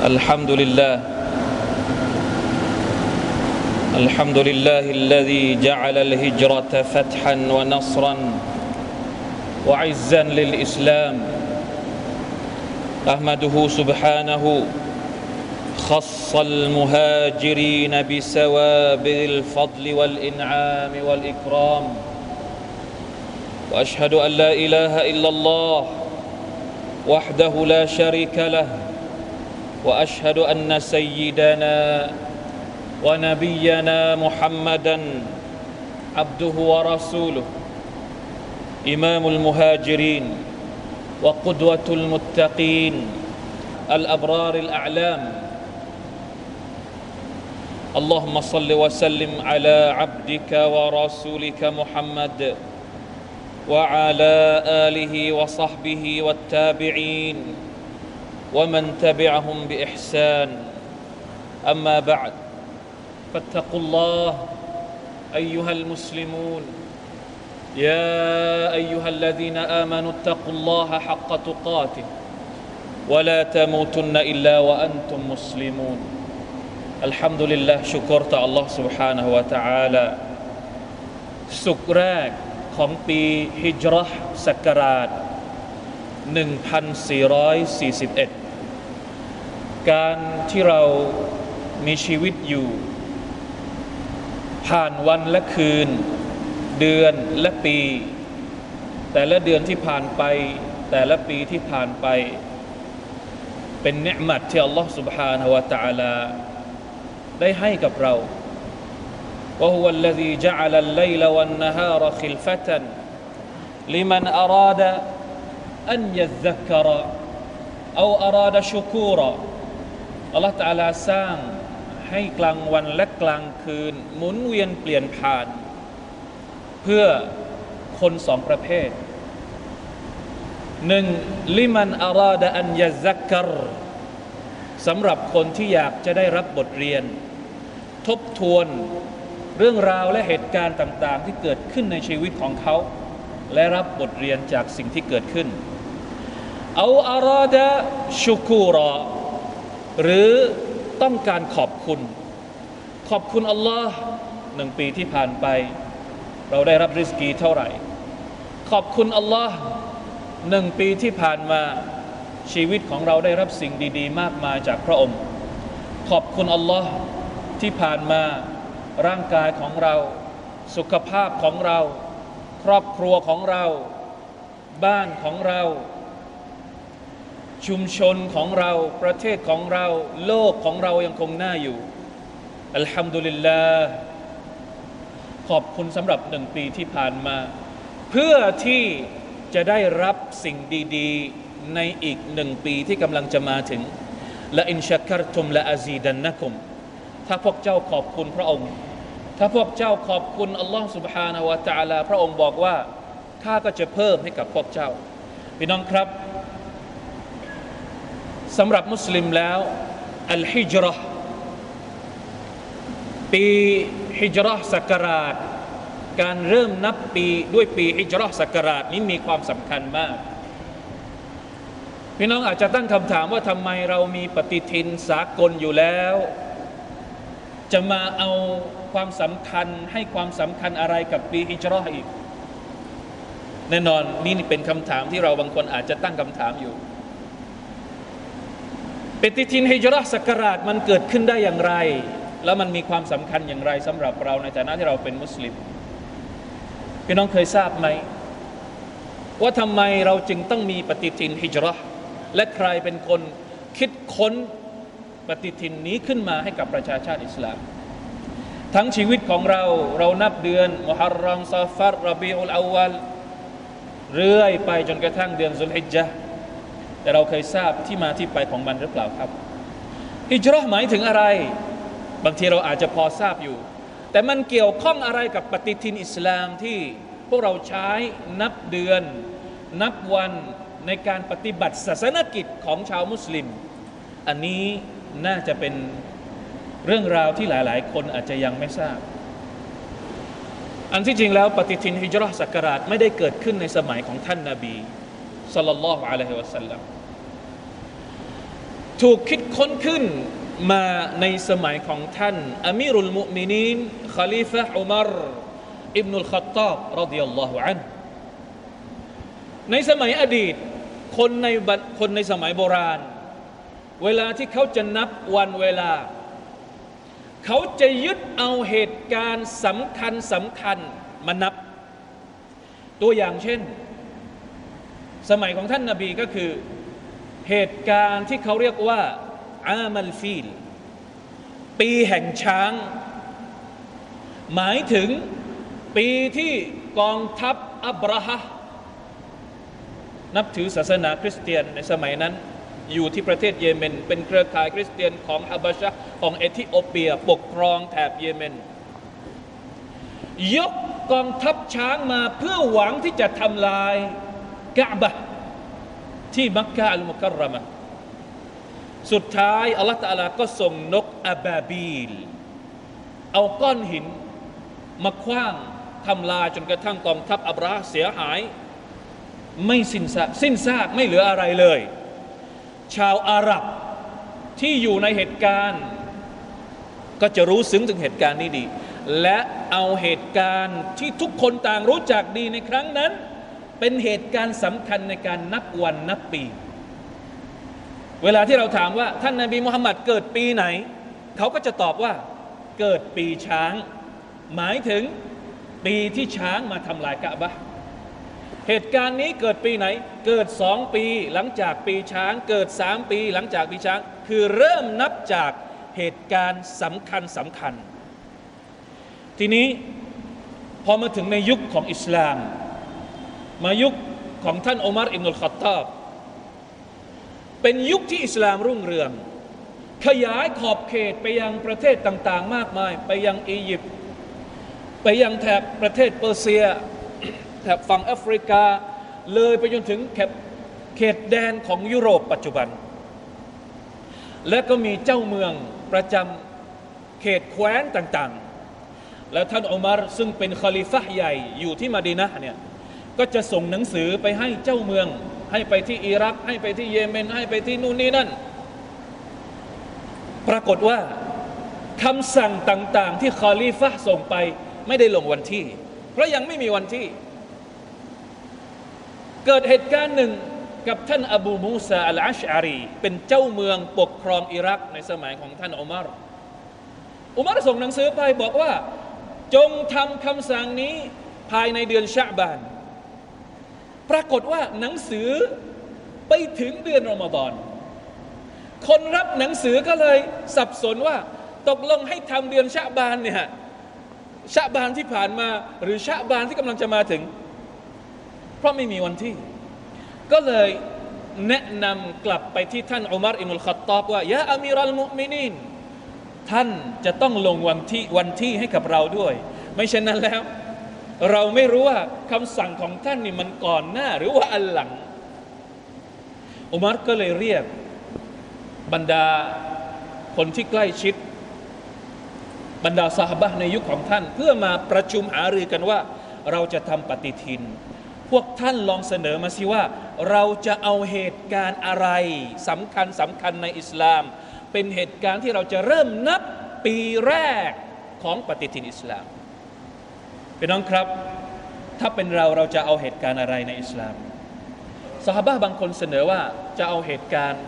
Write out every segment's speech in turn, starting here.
الحمد لله الحمد لله الذي جعل الهجرة فتحا ونصرا وعزا للإسلام. أحمده سبحانه خص المهاجرين بسوابغ الفضل والإنعام والإكرام. وأشهد أن لا إله إلا الله وحده لا شريك له. وأشهد أن سيدنا ونبينا محمدا عبده ورسوله إمام المهاجرين وقدوة المتقين الأبرار الأعلام. اللهم صل وسلم على عبدك ورسولك محمد وعلى آله وصحبه والتابعين. ومن تبعهم باحسان اما بعد فاتقوا الله ايها المسلمون يا ايها الذين امنوا اتقوا الله حق تقاته ولا تموتن الا وانتم مسلمون الحمد لله شكرت الله سبحانه وتعالى สุกแรกของปีฮิจรัชศักราช1441 การที่เรามีชีวิตอยู่ ผ่านวันและคืน เดือนและปี แต่ละเดือนที่ผ่านไป แต่ละปีที่ผ่านไป เป็นเนืมัดที่อัลลอฮฺ سبحانه และ تعالى ได้ให้กับเรา وهو الذي جعل الليل والنهار خلفة لمن أراد أن يذكر أو أراد شكورا อัลลอฮฺตาลาสร้างให้กลางวันและกลางคืน หมุนเวียนเปลี่ยนผ่าน เพื่อคนสองประเภทหนึ่งลิมันอาราดอันยะซักกรสำหรับคนที่อยากจะได้รับบทเรียน ทบทวนเรื่องราวและเหตุการณ์ต่าง ๆ ที่เกิดขึ้นในชีวิตของเขา และรับบทเรียนจากสิ่งที่เกิดขึ้น เอาอาราดะชุกูรอ หรือต้องการขอบคุณ ขอบคุณอัลลอฮ์หนึ่งปีที่ผ่านไป เราได้รับริสกีเท่าไหร่ ขอบคุณอัลลอฮ์หนึ่งปีที่ผ่านมาชีวิตของเราได้รับสิ่งดี ๆ มากมายจากพระองค์ ขอบคุณอัลลอฮ์ที่ผ่านมาร่างกายของเรา สุขภาพของเรา ครอบครัวของเรา บ้านของเรา ชุมชนของเราประเทศของเรา โลกของเรายังคงน่าอยู่ อัลฮัมดุลิลลาห์ขอบคุณสำหรับหนึ่งปีที่ผ่านมา เพื่อที่จะได้รับสิ่งดีๆ ในอีกหนึ่งปีที่กำลังจะมาถึง และอินชักครตุมและอาซีดันนะคุม ถ้าพวกเจ้าขอบคุณพระองค์ ถ้าพวกเจ้าขอบคุณอัลลอฮ์ سبحانه และ تعالى พระองค์บอกว่าข้าก็จะเพิ่มให้กับพวกเจ้า พี่น้องครับ สำหรับมุสลิมแล้วอัลฮิจรอปีฮิจรอศักราช การเริ่มนับปีด้วยปีฮิจรอศักราชนี้มีความสำคัญมากพี่น้องอาจจะตั้งคำถามว่าทำไมเรามีปฏิทินสากลอยู่แล้ว จะมาเอาความสำคัญให้ความสำคัญอะไรกับปีฮิจรออีก แน่นอนนี่เป็นคำถามที่เราบางคนอาจจะตั้งคำถามอยู่ ปฏิทินฮิจรัสกราชมันเกิดขึ้นได้อย่างไร แล้วมันมีความสำคัญอย่างไรสำหรับเราในฐานะที่เราเป็นมุสลิมพี่น้องเคยทราบไหม ว่าทำไมเราจึงต้องมีปฏิทินฮิจรัและใครเป็นคนคิดค้นปฏิทินนี้ขึ้นมาให้กับประชาชาติอิสลาม ทั้งชีวิตของเราเรานับเดือนมุฮัรรัมซาฟัรรบีอุลอาวัลเรื่อยไปจนกระทั่งเดือนสุลฮิจญะ แต่เราเคยทราบที่มาที่ไปของมันหรือเปล่าครับฮิจรัหมายถึงอะไร บางทีเราอาจจะพอทราบอยู่ แต่มันเกี่ยวข้องอะไรกับปฏิทินอิสลามที่พวกเราใช้นับเดือน นับวันในการปฏิบัติศาสนกิจของชาวมุสลิม อันนี้น่าจะเป็นเรื่องราวที่หลาย ๆ คนอาจจะยังไม่ทราบ อันที่จริงแล้วปฏิทินฮิจรัชศักราชไม่ได้เกิดขึ้นในสมัยของท่านนาบี สัลลัลลอฮุอะลัยฮิวะสัลลัมถูกคิดค้นขึ้นมาในสมัยของท่านอามีรุลมุมินีนคาลิฟะอุมารอิบนุลขัตตาบรดิยัลลอฮุอันในสมัยอดีตคนในคนในสมัยโบราณ เวลาที่เขาจะนับวันเวลา เขาจะยึดเอาเหตุการณ์สำคัญสำคัญมานับ ตัวอย่างเช่น สมัยของท่านนาบีก็คือเหตุการณ์ที่เขาเรียกว่าอามัลฟีล ปีแห่งช้าง หมายถึงปีที่กองทัพอับราฮะนับถือศาสนาคริสเตียนในสมัยนั้น อยู่ที่ประเทศเยเมน เป็นเครือข่ายคริสเตียนของฮับชะของเอธิโอเปียปกครองแถบเยเมน ยกกองทัพช้างมาเพื่อหวังที่จะทำลาย กะบะที่มักกะอัลมุกรรมะสุดท้ายอัลลอฮฺตาลาก็ส่งนกอบาบีล เอาก้อนหิน มาคว้างทำลายจนกระทั่งกองทัพอับราเสียหาย ไม่สิ้นซากสิ้นซากไม่เหลืออะไรเลย ชาวอาหรับที่อยู่ในเหตุการณ์ ก็จะรู้ซึ้งถึงเหตุการณ์นี้ดี และเอาเหตุการณ์ที่ทุกคนต่างรู้จักดีในครั้งนั้น เป็นเหตุการณ์สำคัญในการนับวันนับปี เวลาที่เราถามว่า ท่านนาบีมุฮัมมัดเกิดปีไหน เขาก็จะตอบว่า เกิดปีช้าง หมายถึงปีที่ช้างมาทำลายกะบะเหตุการณ์นี้เกิดปีไหน เกิดสองปีหลังจากปีช้าง เกิดสามปีหลังจากปีช้าง คือเริ่มนับจากเหตุการณ์สำคัญสำคัญ ทีนี้พอมาถึงในยุคของอิสลาม มายุคของท่านอุมารอิบนุลขัตตาบเป็นยุคที่อิสลามรุ่งเรือง ขยายขอบเขตไปยังประเทศต่างๆ มากมาย ไปยังอียิปต์ไปยังแถบประเทศเปอร์เซีย แถบฝั่งแอฟริกา เลยไปจนถึงเขตแดนของยุโรปปัจจุบัน และก็มีเจ้าเมืองประจำเขตแคว้นต่างๆ แล้วท่านอุมารซึ่งเป็นคอลิฟะใหญ่อยู่ที่มาดีนะเนี่ย ก็จะส่งหนังสือไปให้เจ้าเมือง ให้ไปที่อิรัก ให้ไปที่เยเมน ให้ไปที่นู่นนี่นั่น ปรากฏว่าคำสั่งต่างๆ ที่คอลีฟะส่งไปไม่ได้ลงวันที่ เพราะยังไม่มีวันที่ เกิดเหตุการณ์หนึ่งกับท่านอบูมูซาอัลอาชอารี เป็นเจ้าเมืองปกครองอิรักในสมัยของท่านอุมารอุมารส่งหนังสือไปบอกว่า จงทำคำสั่งนี้ภายในเดือนชะบาน ปรากฏว่าหนังสือไปถึงเดือนรอมฎอนคนรับหนังสือก็เลยสับสนว่าตกลงให้ทำเดือนชะบานเนี่ยชะบานที่ผ่านมาหรือชะบานที่กำลังจะมาถึง เพราะไม่มีวันที่ ก็เลยแนะนำกลับไปที่ท่านอุมารอิมุลขัตตอบว่ายาอามีรัลมุมินินท่านจะต้องลงวันที่วันที่ให้กับเราด้วย ไม่เช่นนั้นแล้ว เราไม่รู้ว่าคำสั่งของท่านนี่มันก่อนหน้า หรือว่าอันหลังอุมารก็เลยเรียกบรรดาคนที่ใกล้ชิด บรรดาสหบะในยุคของท่าน เพื่อมาประชุมหารือกันว่า เราจะทำปฏิทิน พวกท่านลองเสนอมาสิว่า เราจะเอาเหตุการณ์อะไรสำคัญสำคัญในอิสลาม เป็นเหตุการณ์ที่เราจะเริ่มนับปีแรกของปฏิทินอิสลาม พี่น้องครับ ถ้าเป็นเราเราจะเอาเหตุการณ์อะไรในอิสลามสหบะบางคนเสนอว่าจะเอาเหตุการณ์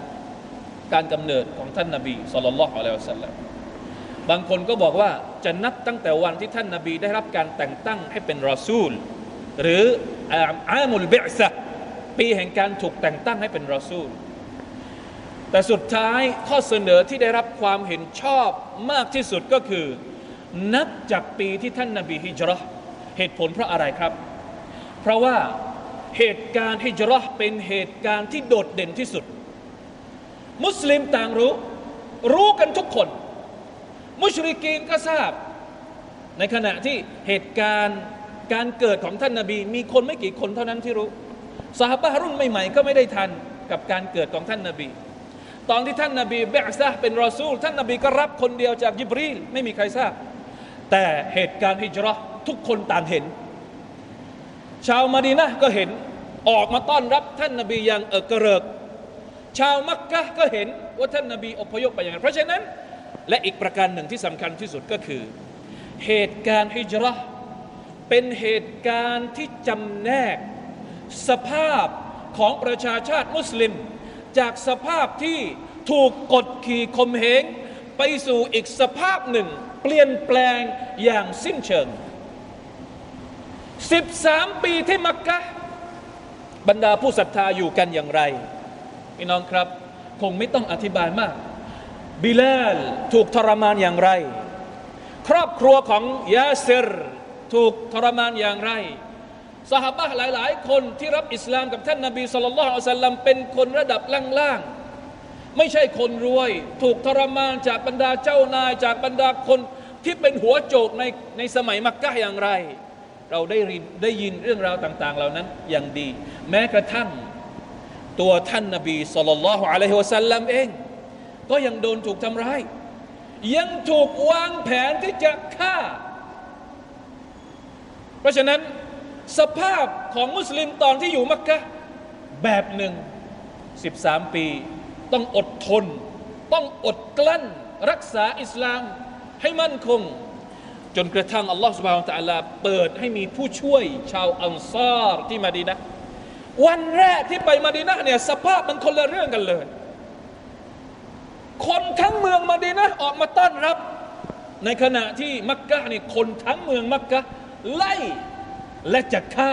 การกำเนิดของท่านนาบีสุลต่านละฮ์อะลัยฮิสัลลัมบางคนก็บอกว่าจะนับตั้งแต่วันที่ท่านนาบีได้รับการแต่งตั้งให้เป็นรอซูล หรืออามุลเบซะปีแห่งการถูกแต่งตั้งให้เป็นรอซูล แต่สุดท้ายข้อเสนอที่ได้รับความเห็นชอบมากที่สุดก็คือ นับจากปีที่ท่านนาบีฮิจรั เหตุผลเพราะอะไรครับ เพราะว่าเหตุการณ์ฮิจรัเป็นเหตุการณ์ที่โดดเด่นที่สุด มุสลิมต่างรู้ รู้กันทุกคน มุชริกีนก็ทราบ ในขณะที่เหตุการณ์การเกิดของท่านนาบี มีคนไม่กี่คนเท่านั้นที่รู้สหบะรุ่นใหม่ๆก็ไม่ได้ทันกับการเกิดของท่านนาบี ตอนที่ท่านนาบีเบะซะเป็นรอซูล ท่านนาบีก็รับคนเดียวจากยิบรีลไม่มีใครทราบ แต่เหตุการณ์ฮิจรั ทุกคนต่างเห็น ชาวมาดีนะก็เห็นออกมาต้อนรับท่านนาบีอย่างเออกระเริก ชาวมักกะก็เห็นว่าท่านนบีอพยพไปอย่างไรเพราะฉะนั้น และอีกประการหนึ่งที่สำคัญที่สุดก็คือ เหตุการณ์ฮิจรัเป็นเหตุการณ์ที่จำแนก สภาพของประชาชาติมุสลิม จากสภาพที่ถูกกดขี่ข่มเหงไปสู่อีกสภาพหนึ่ง เปลี่ยนแปลงอย่างสิ้นเชิง 13 ปีที่มักกะบรรดาผู้ศรัทธาอยู่กันอย่างไรพี่น้องครับ คงไม่ต้องอธิบายมาก บิลาลถูกทรมานอย่างไร ครอบครัวของยาเซรถูกทรมานอย่างไรสหบะหลาย ๆ คนที่รับอิสลามกับท่านนาบีสุลต่านอัลลัมเป็นคนระดับล่าง ๆ ไม่ใช่คนรวย ถูกทรมานจากบรรดาเจ้านายจากบรรดาคนที่เป็นหัวโจกในในสมัยมักกะอย่างไร เราได้ยินได้ยินเรื่องราวต่าง ๆ เหล่านั้นอย่างดี แม้กระทั่งตัวท่านนาบีสุลต่านอะลัยฮิวะสัลลัมเอง ก็ยังโดนถูกทำร้าย ยังถูกวางแผนที่จะฆ่า เพราะฉะนั้นสภาพของมุสลิมตอนที่อยู่มักกะแบบหนึ่ง 13 ปี ต้องอดทน ต้องอดกลั้น รักษาอิสลามให้มั่นคง จนกระทั่งอัลลอฮฺสุบฮานตะลาเปิดให้มีผู้ช่วยชาวอันซาร์ที่มาดีนะวันแรกที่ไปมาดีนะเนี่ยสภาพมันคนละเรื่องกันเลย คนทั้งเมืองมาดีนะออกมาต้อนรับ ในขณะที่มักกะนี่คนทั้งเมืองมักกะไล่และจะฆ่า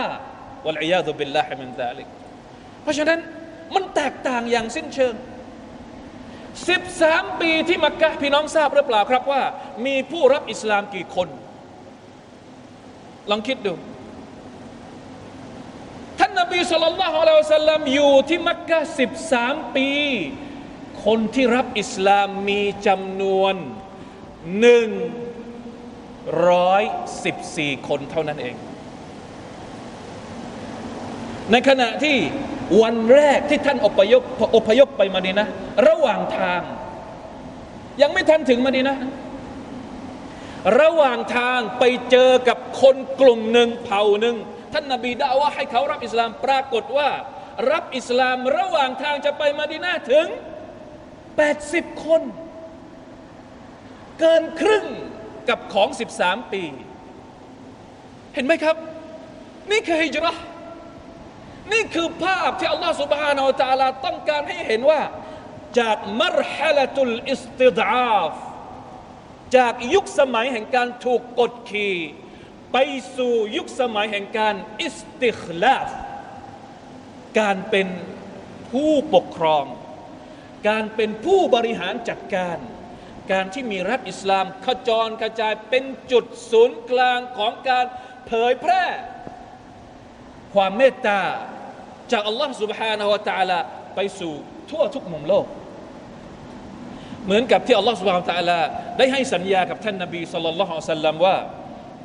วะลัยยาตุบิลลาฮิมินซาลิกเพราะฉะนั้นมันแตกต่างอย่างสิ้นเชิง 13 ปีที่มักกะพี่น้องทราบหรือเปล่าครับว่า มีผู้รับอิสลามกี่คน ลองคิดดู ท่านนบีสุลต่านละฮ์อัลลอฮฺสัลลัมอยู่ที่มักกะ13 ปี คนที่รับอิสลามมีจำนวนหนึ่งร้อยสิบสี่คนเท่านั้นเอง ในขณะที่ วันแรกที่ท่านอพยพอพยพไปมาดีนะ ระหว่างทาง ยังไม่ทันถึงมาดีนะ ระหว่างทางไปเจอกับคนกลุ่มหนึ่งเผ่าหนึ่งท่านนาบีด่าว่าให้เขารับอิสลามปรากฏว่า รับอิสลามระหว่างทางจะไปมาดีนาถึง 80 คน เกินครึ่งกับของ 13 ปี เห็นไหมครับ นี่คือฮิจรัช นี่คือภาพที่อัลลอฮฺสุบฮานาอัลตาลาต้องการให้เห็นว่า จากมรฮลตุลอิสติดาฟจากยุคสมัยแห่งการถูกกดขี่ ไปสู่ยุคสมัยแห่งการอิสติคลาฟ การเป็นผู้ปกครอง การเป็นผู้บริหารจัดการ การที่มีรัฐอิสลามขจรกระจายเป็นจุดศูนย์กลางของการเผยแพร่ ความเมตตา จากอัลลอฮ์ سبحانه และ تعالى ไปสู่ทั่วทุกมุมโลก เหมือนกับที่อัลลอฮ์ سبحانه และ تعالى ได้ให้สัญญากับท่านนบีสัลลัลลอฮุอะลัยฮิวะสัลลัมว่า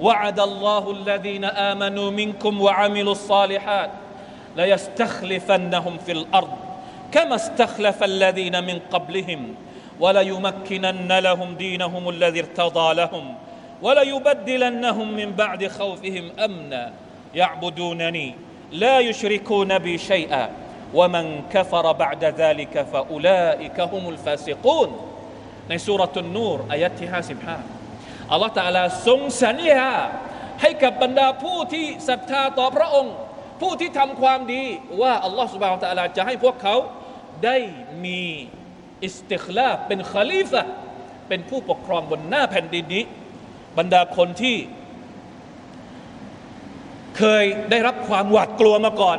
وعد الله الذين آمنوا منكم وعملوا الصالحات ليستخلفنهم في الأرض كما استخلف الذين من قبلهم وليمكنن لهم دينهم الذي ارتضى لهم وليبدلنهم من بعد خوفهم أمنا يعبدونني لا يشركون بي شيئا ومن كفر بعد ذلك فأولئك هم الفاسقون ในสุรตุนนูรอายะที่55อัลลอฮฺตะลาทรงสัญญาให้กับบรรดาผู้ที่ศรัทธาต่อพระองค์ ผู้ที่ทำความดีว่าอัลลอฮฺสุบฮานตะลาจะให้พวกเขาได้มีอิสติคลาเป็นคลีฟะเป็นผู้ปกครองบนหน้าแผ่นดินนี้ บรรดาคนที่ เคยได้รับความหวาดกลัวมาก่อน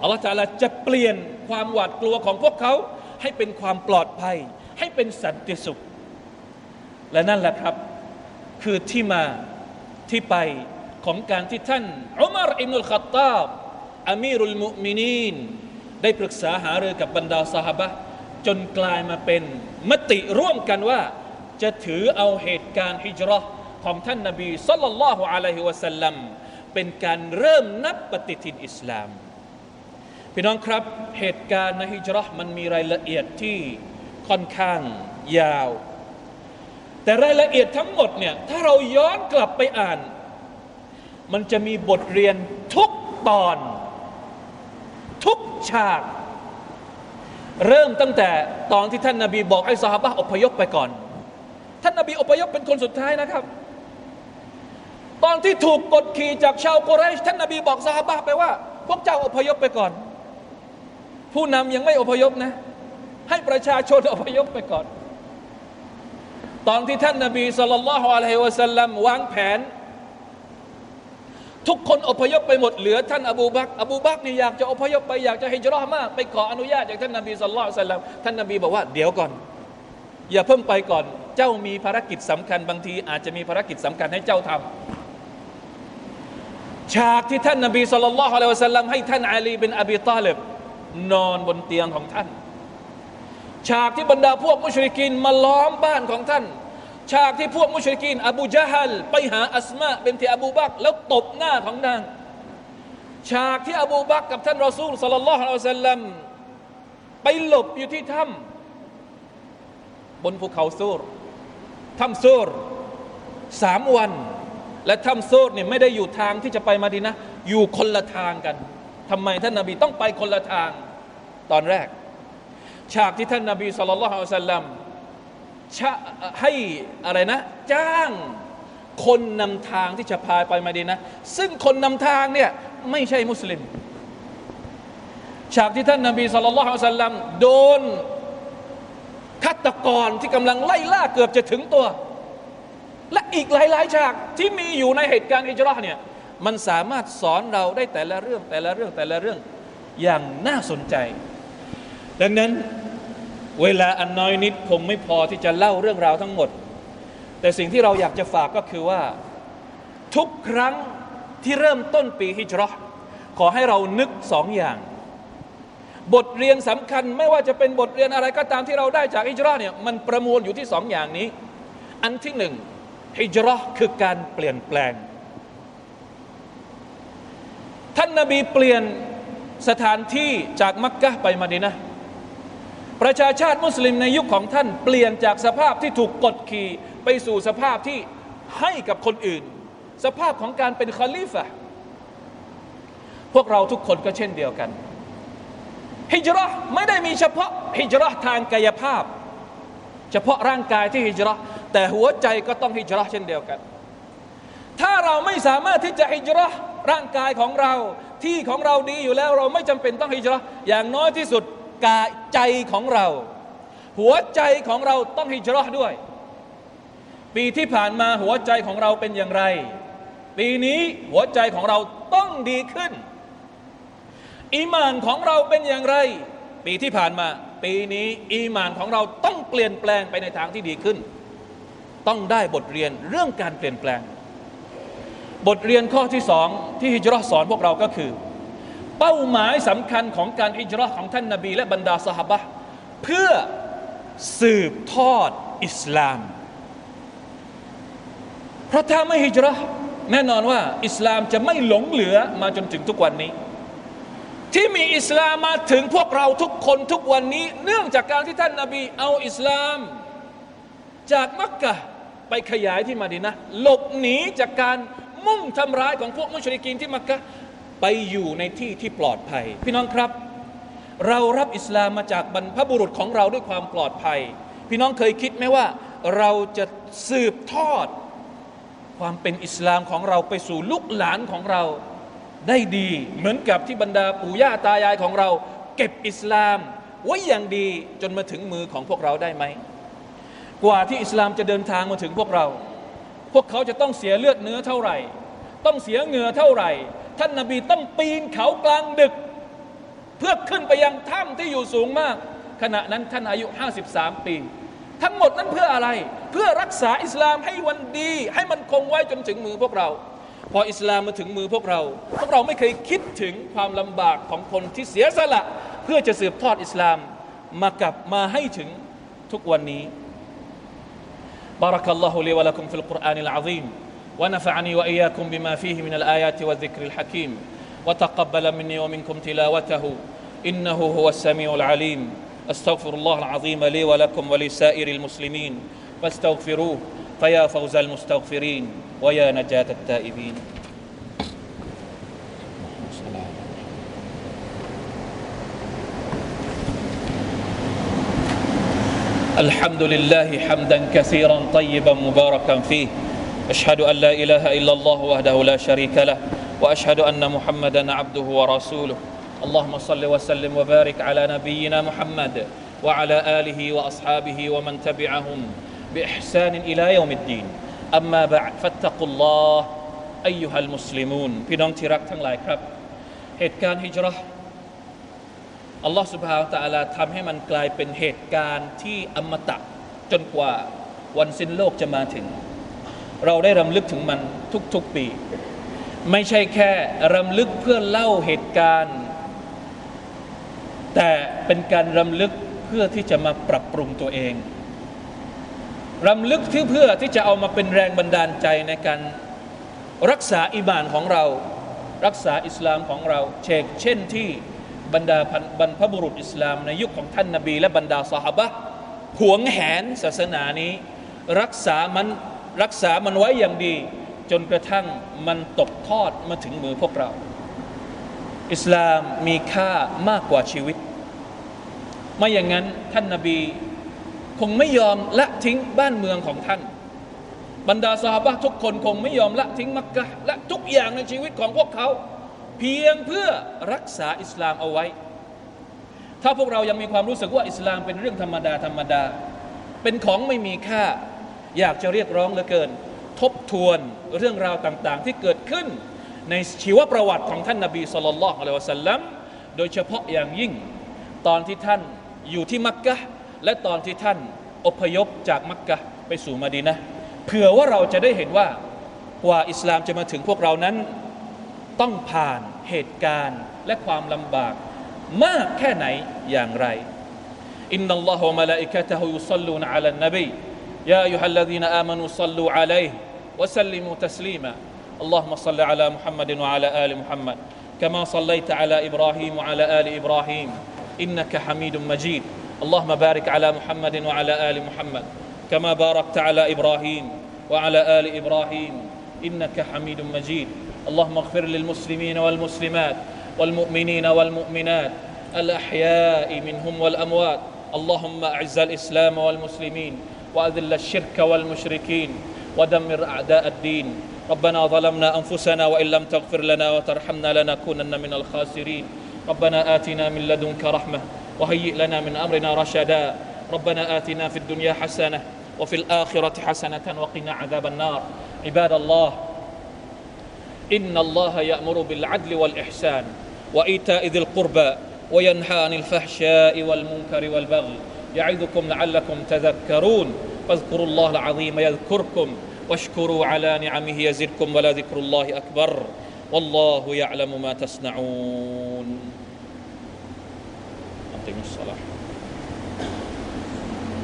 อัลลอฮฺจะจะเปลี่ยนความหวาดกลัวของพวกเขาให้เป็นความปลอดภัย ให้เป็นสันติสุข และนั่นแหละครับ คือที่มาที่ไปของการที่ท่านอุมารอิมุลขัตตาบอามีรุลมุมินีนได้ปรึกษาหารือกับบรรดาสหบะจนกลายมาเป็นมติร่วมกันว่า จะถือเอาเหตุการณ์ฮิจรัของท่านนบีสัลลัลลอฮุอะลัยฮิวะสัลลัม เป็นการเริ่มนับปฏิทินอิสลาม พี่น้องครับเหตุการณ์ในฮิจรัชมันมีรายละเอียดที่ค่อนข้างยาว แต่รายละเอียดทั้งหมดเนี่ยถ้าเราย้อนกลับไปอ่าน มันจะมีบทเรียนทุกตอน ทุกฉาก เริ่มตั้งแต่ตอนที่ท่านนาบีบอกให้สหบะอพยพไปก่อน ท่านนาบีอพยพเป็นคนสุดท้ายนะครับ ตอนที่ถูกกดขี่จากชาวโกเรชท่านนาบีบอกสหบะไปว่า พวกเจ้าอพยพไปก่อน ผู้นำยังไม่อพยพนะ ให้ประชาชนอพยพไปก่อน ตอนที่ท่านนาบีสุลต่านละฮ์อะลัยฮิวะสัลลัมวางแผน ทุกคนอพยพไปหมดเหลือท่านอบูบักอบูบักนี่อยากจะอพยพไปอยากจะฮิจรัมาก ไปขออนุญาตจากท่านนบีสุลต่านละท่านนบีบอกว่าเดี๋ยวก่อน อย่าเพิ่งไปก่อน เจ้ามีภารกิจสำคัญบางที อาจจะมีภารกิจสำคัญให้เจ้าทำ ฉากที่ท่านนบีสุลต่านละฮ์อะลัยฮิสัลลัมให้ท่านอาลีเป็นอบีตาเลบนอนบนเตียงของท่าน ฉากที่บรรดาพวกมุชริกินมาล้อมบ้านของท่าน ฉากที่พวกมุชริกีนอบูจาฮัลไปหาอัสมาเป็นที่อบูบักแล้วตบหน้าของนาง ฉากที่อบูบักกับท่านรอซูลสัลลัลลอฮุอะลัยวะสัลลัมไปหลบอยู่ที่ถ้ำบนภูเขาซูรถ้ำซูรสามวัน และถ้ำซูรเนี่ยไม่ได้อยู่ทางที่จะไปมาดีนะ อยู่คนละทางกันทำไมท่านนาบีต้องไปคนละทาง ตอนแรก ฉากที่ท่านนาบีสุลต่านละฮ์สัลลัมให้อะไรนะ จ้างคนนำทางที่จะพาไปมาดีนะ ซึ่งคนนำทางเนี่ยไม่ใช่มุสลิม ฉากที่ท่านนาบีสุลต่านสัลลัมโดนฆาตกรที่กำลังไล่ล่าเกือบจะถึงตัว และอีกหลายๆ ฉากที่มีอยู่ในเหตุการณ์อิจราเนี่ยมันสามารถสอนเราได้แต่ละเรื่องแต่ละเรื่องแต่ละเรื่องอย่างน่าสนใจ ดังนั้นเวลาอันน้อยนิดคงไม่พอที่จะเล่าเรื่องราวทั้งหมด แต่สิ่งที่เราอยากจะฝากก็คือว่า ทุกครั้งที่เริ่มต้นปีฮิจรัชขอให้เรานึกสองอย่าง บทเรียนสำคัญไม่ว่าจะเป็นบทเรียนอะไรก็ตามที่เราได้จากฮิจรัชเนี่ยมันประมวลอยู่ที่สองอย่างนี้ อันที่หนึ่ง ฮิจรัคือการเปลี่ยนแปลง ท่านนาบีเปลี่ยนสถานที่จากมักกะไปมาดีนะประชาชาติมุสลิมในยุคของท่านเปลี่ยนจากสภาพที่ถูกกดขี่ไปสู่สภาพที่ให้กับคนอื่น สภาพของการเป็นคาลิฟะพวกเราทุกคนก็เช่นเดียวกัน ฮิจรัไม่ได้มีเฉพาะฮิจรัทางกายภาพ เฉพาะร่างกายที่ฮิจรัแต่หัวใจก็ต้องฮิจรัเช่นเดียวกัน ถ้าเราไม่สามารถที่จะฮิจรัร่างกายของเราที่ของเราดีอยู่แล้วเราไม่จำเป็นต้องฮิจรัอย่างน้อยที่สุดกายใจของเรา หัวใจของเราต้องฮิจรัชด้วย ปีที่ผ่านมาหัวใจของเราเป็นอย่างไร ปีนี้หัวใจของเราต้องดีขึ้นอีมานของเราเป็นอย่างไร ปีที่ผ่านมา ปีนี้ อีมานของเราต้องเปลี่ยนแปลงไปในทางที่ดีขึ้น ต้องได้บทเรียนเรื่องการเปลี่ยนแปลง บทเรียนข้อที่สองที่ฮิจรัสอนพวกเราก็คือ เป้าหมายสำคัญของการอิจราของท่านนาบี และบรรดาสหบะเพื่อสืบทอดอิสลาม เพราะถ้าไม่ฮิจรัแน่นอนว่าอิสลามจะไม่หลงเหลือมาจนถึงทุกวันนี้ ที่มีอิสลามมาถึงพวกเราทุกคนทุกวันนี้ เนื่องจากการที่ท่านนาบีเอาอิสลาม จากมักกะไปขยายที่มาดีนะหลบหนีจากการมุ่งทำร้ายของพวกมุชริกีนที่มักกะไปอยู่ในที่ที่ปลอดภัย พี่น้องครับ เรารับอิสลามมาจากบรรพบุรุษของเราด้วยความปลอดภัย พี่น้องเคยคิดไหมว่าเราจะสืบทอด ความเป็นอิสลามของเราไปสู่ลูกหลานของเรา ได้ดี เหมือนกับที่บรรดาปู่ย่าตายายของเรา เก็บอิสลาม ไว้อย่างดีจนมาถึงมือของพวกเราได้ไหม กว่าที่อิสลามจะเดินทางมาถึงพวกเรา พวกเขาจะต้องเสียเลือดเนื้อเท่าไหร่ ต้องเสียเหงื่อเท่าไหร่ ท่านนาบีต้องปีนเขากลางดึก เพื่อขึ้นไปยังถ้ำที่อยู่สูงมาก ขณะนั้นท่านอายุ 53 ปี ทั้งหมดนั้นเพื่ออะไร เพื่อรักษาอิสลามให้วันดี ให้มันคงไว้จนถึงมือพวกเรา พออิสลามมาถึงมือพวกเรา พวกเราไม่เคยคิดถึงความลำบากของคนที่เสียสละ เพื่อจะสืบทอดอิสลามมากับมาให้ถึงทุกวันนี้ بارك الله لي ولكم في القرآن العظيم ونفعني واياكم بما فيه من الايات والذكر الحكيم وتقبل مني ومنكم تلاوته انه هو السميع العليم استغفر الله العظيم لي ولكم ولسائر المسلمين فاستغفروه فيا فوز المستغفرين ويا نجاة التائبين. الحمد لله حمدا كثيرا طيبا مباركا فيه. أشهد أن لا إله إلا الله وحده لا شريك له وأشهد أن محمدا عبده ورسوله. اللهم صل وسلم وبارك على نبينا محمد وعلى آله وأصحابه ومن تبعهم باحسان الى يوم الدين اما بعد فاتقوا الله ايها المسلمون พี่น้องที่รักทั้งหลายครับเหตุการณ์ฮิจเราะห์อัลลอฮ์ سبحانه และ تعالى ทำให้มันกลายเป็นเหตุการณ์ที่อมตะจนกว่าวันสิ้นโลกจะมาถึง เราได้รำลึกถึงมันทุกๆปี ไม่ใช่แค่รำลึกเพื่อเล่าเหตุการณ์ แต่เป็นการรำลึกเพื่อที่จะมาปรับปรุงตัวเอง รำลึกที่เพื่อที่จะเอามาเป็นแรงบันดาลใจในการรักษาอิบานของเรา รักษาอิสลามของเราเชกเช่นที่บรรดาบรรพบุรุษอิสลาม ในยุคของท่านนาบี และบรรดาสหบะหวงแหนศาสนานี้ รักษามันรักษามันไว้อย่างดี จนกระทั่งมันตกทอดมาถึงมือพวกเรา อิสลามมีค่ามากกว่าชีวิต ไม่อย่างนั้นท่านนาบี คงไม่ยอมละทิ้งบ้านเมืองของท่าน บรรดาสหบะทุกคนคงไม่ยอมละทิ้งมักกะและทุกอย่างในชีวิตของพวกเขา เพียงเพื่อรักษาอิสลามเอาไว้ ถ้าพวกเรายังมีความรู้สึกว่าอิสลามเป็นเรื่องธรรมดาธรรมดา เป็นของไม่มีค่า อยากจะเรียกร้องเหลือเกิน ทบทวนเรื่องราวต่างๆ ที่เกิดขึ้น ในชีวประวัติของท่านนาบีสุลต่านละฮ์อะลัยวะสัลลัมโดยเฉพาะอย่างยิ่ง ตอนที่ท่านอยู่ที่มักกะ และตอนที่ท่านอพยพจากมักกะไปสู่มาดีนะเผื่อว่าเราจะได้เห็นว่ากว่าอิสลามจะมาถึงพวกเรานั้นต้องผ่านเหตุการณ์และความลำบาก มากแค่ไหนอย่างไรอินนัลลอฮฺวะมะลาอิกะตะฮุยุศ็อลลูนอะลันนบียาอัยยูฮัลลซีนอามานูศ็อลลูอะลัยฮิวะซัลลิมูตัสลีมา اللهم صل على محمد وعلى ال محمد كما صليت على ابراهيم وعلى ال ابراهيم انك حميد مجيد اللهم بارك على محمد وعلى آل محمد كما باركت على إبراهيم وعلى آل إبراهيم إنك حميد مجيد. اللهم اغفر للمسلمين والمسلمات والمؤمنين والمؤمنات الأحياء منهم والأموات. اللهم أعز الإسلام والمسلمين وأذل الشرك والمشركين ودمر أعداء الدين. ربنا ظلمنا أنفسنا وإن لم تغفر لنا وترحمنا لنكونن من الخاسرين. ربنا آتنا من لدنك رحمة وهيئ لنا من أمرنا رشدا. ربنا آتنا في الدنيا حسنة وفي الآخرة حسنة وقنا عذاب النار. عباد الله إن الله يأمر بالعدل والإحسان وإيتاء ذي القربى وينهى عن الفحشاء والمنكر والبغي. يعظكم لعلكم تذكرون. فاذكروا الله العظيم يذكركم واشكروا على نعمه يزدكم ولذكر الله أكبر. والله يعلم ما تصنعون. demiş Salah.